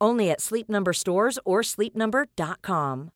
Only at Sleep Number stores or sleepnumber.com.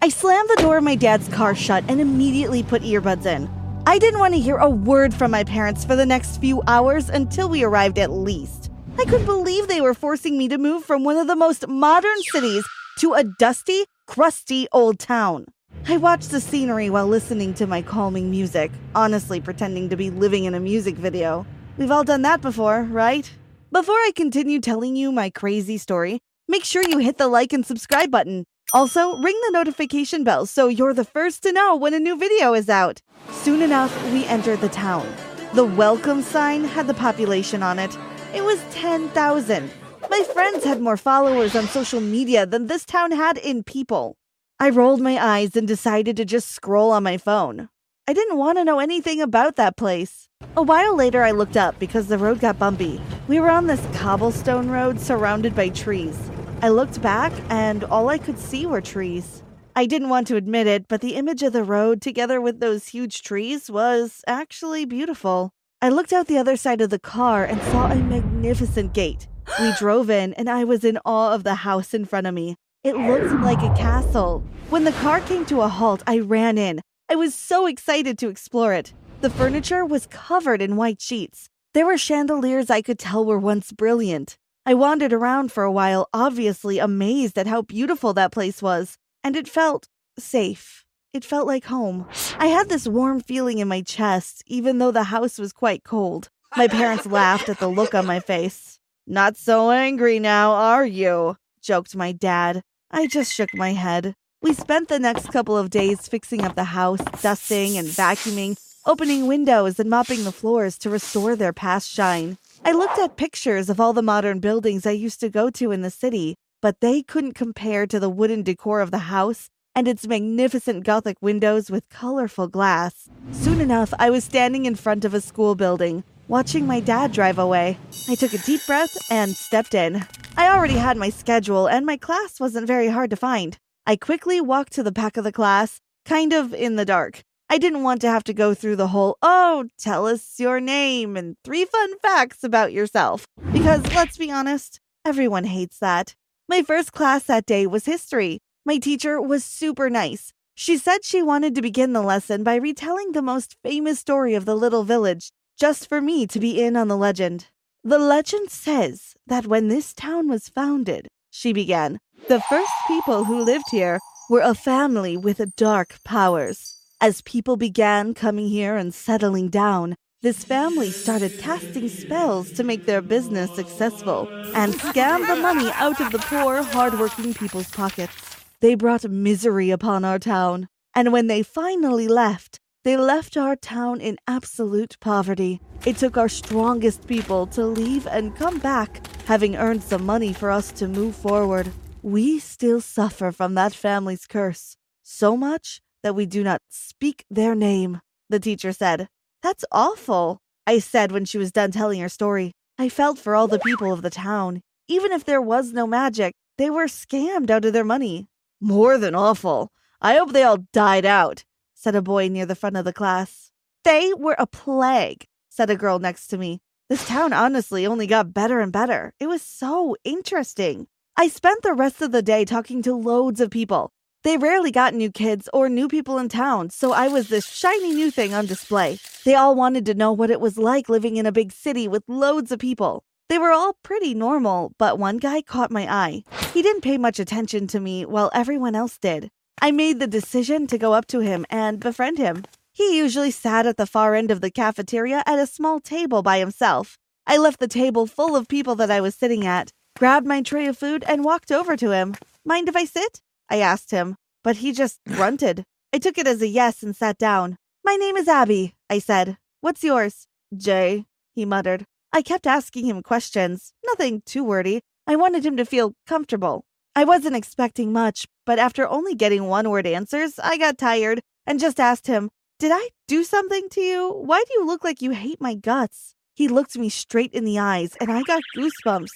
I slammed the door of my dad's car shut and immediately put earbuds in. I didn't want to hear a word from my parents for the next few hours until we arrived at least. I couldn't believe they were forcing me to move from one of the most modern cities to a dusty, crusty old town. I watched the scenery while listening to my calming music, honestly pretending to be living in a music video. We've all done that before, right? Before I continue telling you my crazy story, make sure you hit the like and subscribe button. Also, ring the notification bell so you're the first to know when a new video is out. Soon enough, we entered the town. The welcome sign had the population on it. It was 10,000. My friends had more followers on social media than this town had in people. I rolled my eyes and decided to just scroll on my phone. I didn't want to know anything about that place. A while later, I looked up because the road got bumpy. We were on this cobblestone road surrounded by trees. I looked back, and all I could see were trees. I didn't want to admit it, but the image of the road together with those huge trees was actually beautiful. I looked out the other side of the car and saw a magnificent gate. We drove in, and I was in awe of the house in front of me. It looked like a castle. When the car came to a halt, I ran in. I was so excited to explore it. The furniture was covered in white sheets. There were chandeliers I could tell were once brilliant. I wandered around for a while, obviously amazed at how beautiful that place was, and it felt safe. It felt like home. I had this warm feeling in my chest, even though the house was quite cold. My parents laughed at the look on my face. Not so angry now, are you? joked my dad. I just shook my head. We spent the next couple of days fixing up the house, dusting and vacuuming, opening windows and mopping the floors to restore their past shine. I looked at pictures of all the modern buildings I used to go to in the city, but they couldn't compare to the wooden decor of the house and its magnificent Gothic windows with colorful glass. Soon enough, I was standing in front of a school building, watching my dad drive away. I took a deep breath and stepped in. I already had my schedule, and my class wasn't very hard to find. I quickly walked to the back of the class, kind of in the dark. I didn't want to have to go through the whole, oh, tell us your name and three fun facts about yourself. Because let's be honest, everyone hates that. My first class that day was history. My teacher was super nice. She said she wanted to begin the lesson by retelling the most famous story of the little village, just for me to be in on the legend. The legend says that when this town was founded, she began, the first people who lived here were a family with dark powers. As people began coming here and settling down, this family started casting spells to make their business successful and scam the money out of the poor, hardworking people's pockets. They brought misery upon our town. And when they finally left, they left our town in absolute poverty. It took our strongest people to leave and come back, having earned some money for us to move forward. We still suffer from that family's curse, so much that we do not speak their name, the teacher said. That's awful, I said when she was done telling her story. I felt for all the people of the town. Even if there was no magic, they were scammed out of their money. More than awful. I hope they all died out, said a boy near the front of the class. They were a plague, said a girl next to me. This town honestly only got better and better. It was so interesting. I spent the rest of the day talking to loads of people. They rarely got new kids or new people in town, so I was this shiny new thing on display. They all wanted to know what it was like living in a big city with loads of people. They were all pretty normal, but one guy caught my eye. He didn't pay much attention to me while everyone else did. I made the decision to go up to him and befriend him. He usually sat at the far end of the cafeteria at a small table by himself. I left the table full of people that I was sitting at, grabbed my tray of food, and walked over to him. Mind if I sit? I asked him, but he just grunted. I took it as a yes and sat down. My name is Abby, I said. What's yours? Jay, he muttered. I kept asking him questions, nothing too wordy. I wanted him to feel comfortable. I wasn't expecting much, but after only getting one word answers, I got tired and just asked him, Did I do something to you? Why do you look like you hate my guts? He looked me straight in the eyes and I got goosebumps.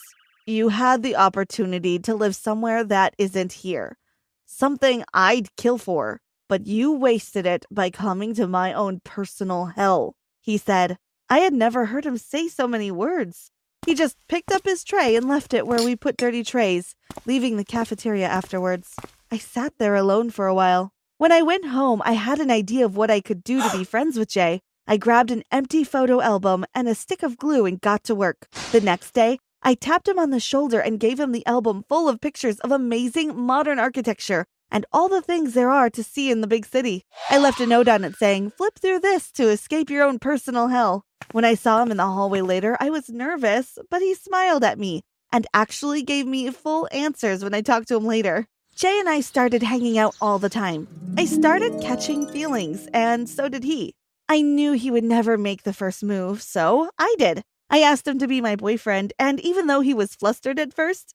You had the opportunity to live somewhere that isn't here. Something I'd kill for, but you wasted it by coming to my own personal hell, he said. I had never heard him say so many words. He just picked up his tray and left it where we put dirty trays, leaving the cafeteria afterwards. I sat there alone for a while. When I went home, I had an idea of what I could do to be friends with Jay. I grabbed an empty photo album and a stick of glue and got to work. The next day, I tapped him on the shoulder and gave him the album full of pictures of amazing modern architecture and all the things there are to see in the big city. I left a note on it saying, flip through this to escape your own personal hell. When I saw him in the hallway later, I was nervous, but he smiled at me and actually gave me full answers when I talked to him later. Jay and I started hanging out all the time. I started catching feelings, and so did he. I knew he would never make the first move, so I did. I asked him to be my boyfriend, and even though he was flustered at first,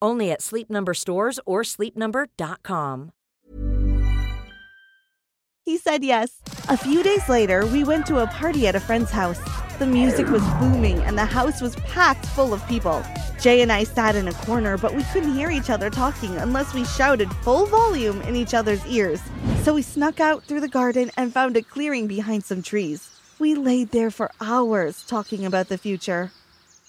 Only at Sleep Number stores or sleepnumber.com. He said yes. A few days later, we went to a party at a friend's house. The music was booming and the house was packed full of people. Jay and I sat in a corner, but we couldn't hear each other talking unless we shouted full volume in each other's ears. So we snuck out through the garden and found a clearing behind some trees. We laid there for hours talking about the future.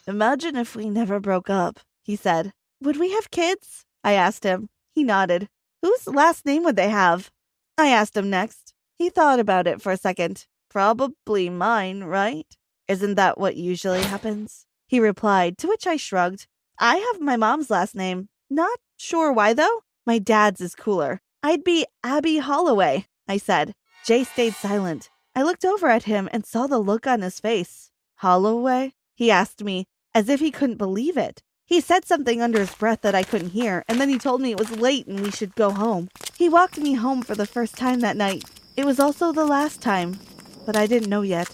Imagine if we never broke up, he said. Would we have kids? I asked him. He nodded. Whose last name would they have? I asked him next. He thought about it for a second. Probably mine, right? Isn't that what usually happens? He replied, to which I shrugged. I have my mom's last name. Not sure why, though. My dad's is cooler. I'd be Abby Holloway, I said. Jay stayed silent. I looked over at him and saw the look on his face. Holloway? He asked me, as if he couldn't believe it. He said something under his breath that I couldn't hear, and then he told me it was late and we should go home. He walked me home for the first time that night. It was also the last time, but I didn't know yet.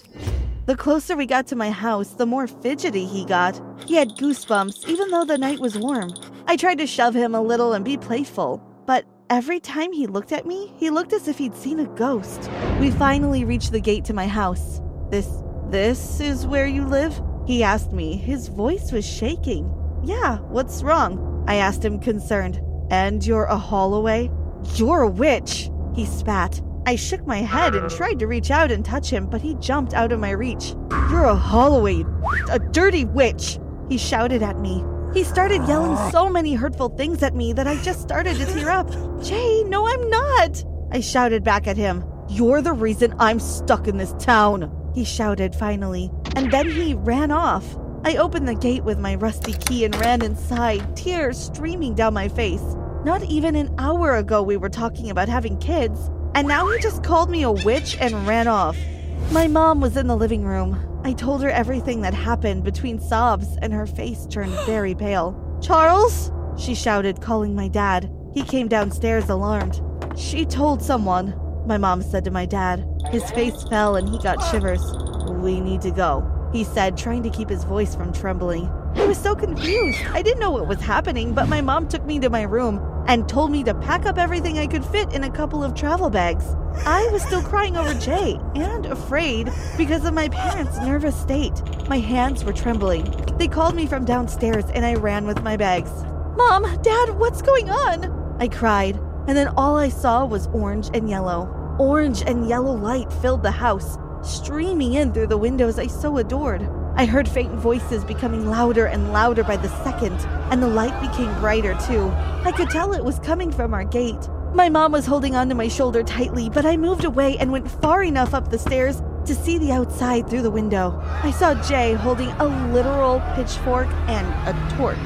The closer we got to my house, the more fidgety he got. He had goosebumps, even though the night was warm. I tried to shove him a little and be playful, but every time he looked at me, he looked as if he'd seen a ghost. We finally reached the gate to my house. This, this is where you live? He asked me. His voice was shaking. Yeah, what's wrong? I asked him, concerned. And you're a Holloway? You're a witch, he spat. I shook my head and tried to reach out and touch him, but he jumped out of my reach. You're a Holloway, a dirty witch, he shouted at me. He started yelling so many hurtful things at me that I just started to tear up. Jay, no, I'm not, I shouted back at him. You're the reason I'm stuck in this town, he shouted finally, and then he ran off. I opened the gate with my rusty key and ran inside, tears streaming down my face. Not even an hour ago, we were talking about having kids, and now he just called me a witch and ran off. My mom was in the living room. I told her everything that happened between sobs, and her face turned very pale. Charles? She shouted, calling my dad. He came downstairs alarmed. She told someone, my mom said to my dad. His face fell and he got shivers. We need to go, he said, trying to keep his voice from trembling. I was so confused. I didn't know what was happening, but my mom took me to my room and told me to pack up everything I could fit in a couple of travel bags. I was still crying over Jay and afraid because of my parents' nervous state. My hands were trembling. They called me from downstairs and I ran with my bags. Mom, Dad, what's going on? I cried, and then all I saw was orange and yellow. Orange and yellow light filled the house, streaming in through the windows I so adored. I heard faint voices becoming louder and louder by the second, and the light became brighter too. I could tell it was coming from our gate. My mom was holding onto my shoulder tightly, but I moved away and went far enough up the stairs to see the outside through the window. I saw Jay holding a literal pitchfork and a torch,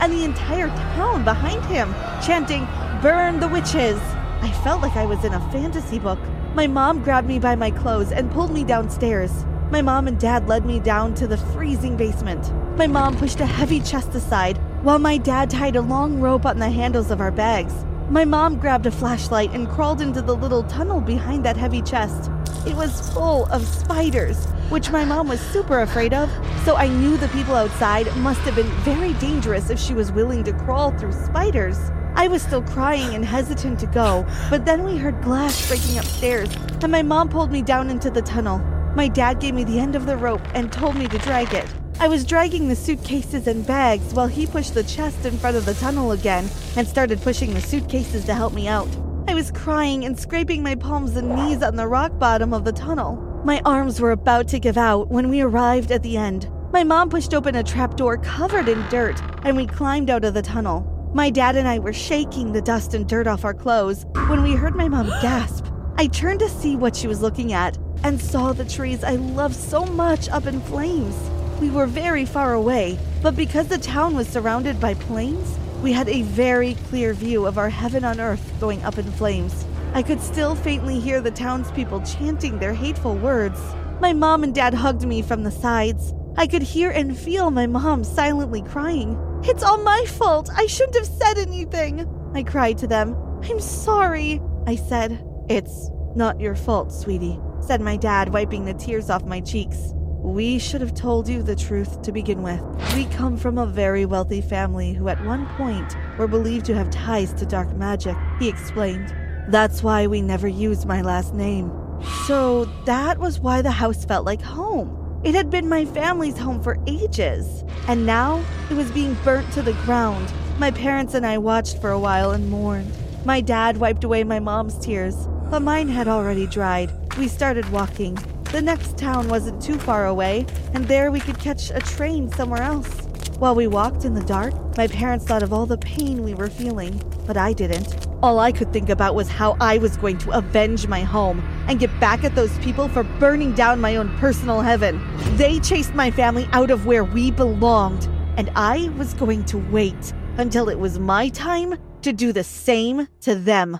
and the entire town behind him, chanting, Burn the witches! I felt like I was in a fantasy book. My mom grabbed me by my clothes and pulled me downstairs. My mom and dad led me down to the freezing basement. My mom pushed a heavy chest aside while my dad tied a long rope on the handles of our bags. My mom grabbed a flashlight and crawled into the little tunnel behind that heavy chest. It was full of spiders, which my mom was super afraid of, so I knew the people outside must have been very dangerous if she was willing to crawl through spiders. I was still crying and hesitant to go, but then we heard glass breaking upstairs, and my mom pulled me down into the tunnel. My dad gave me the end of the rope and told me to drag it. I was dragging the suitcases and bags while he pushed the chest in front of the tunnel again and started pushing the suitcases to help me out. I was crying and scraping my palms and knees on the rock bottom of the tunnel. My arms were about to give out when we arrived at the end. My mom pushed open a trapdoor covered in dirt and we climbed out of the tunnel. My dad and I were shaking the dust and dirt off our clothes when we heard my mom gasp. I turned to see what she was looking at and saw the trees I loved so much up in flames. We were very far away, but because the town was surrounded by plains, we had a very clear view of our heaven on earth going up in flames. I could still faintly hear the townspeople chanting their hateful words. My mom and dad hugged me from the sides. I could hear and feel my mom silently crying. It's all my fault. I shouldn't have said anything. I cried to them. I'm sorry, I said. It's not your fault, sweetie said my dad, wiping the tears off my cheeks. We should have told you the truth to begin with. We come from a very wealthy family who, at one point, were believed to have ties to dark magic, he explained. That's why we never used my last name. So that was why the house felt like home. It had been my family's home for ages, and now it was being burnt to the ground. My parents and I watched for a while and mourned. My dad wiped away my mom's tears, but mine had already dried. We started walking. The next town wasn't too far away, and there we could catch a train somewhere else. While we walked in the dark, my parents thought of all the pain we were feeling, but I didn't. All I could think about was how I was going to avenge my home and get back at those people for burning down my own personal heaven. They chased my family out of where we belonged, and I was going to wait until it was my time to do the same to them.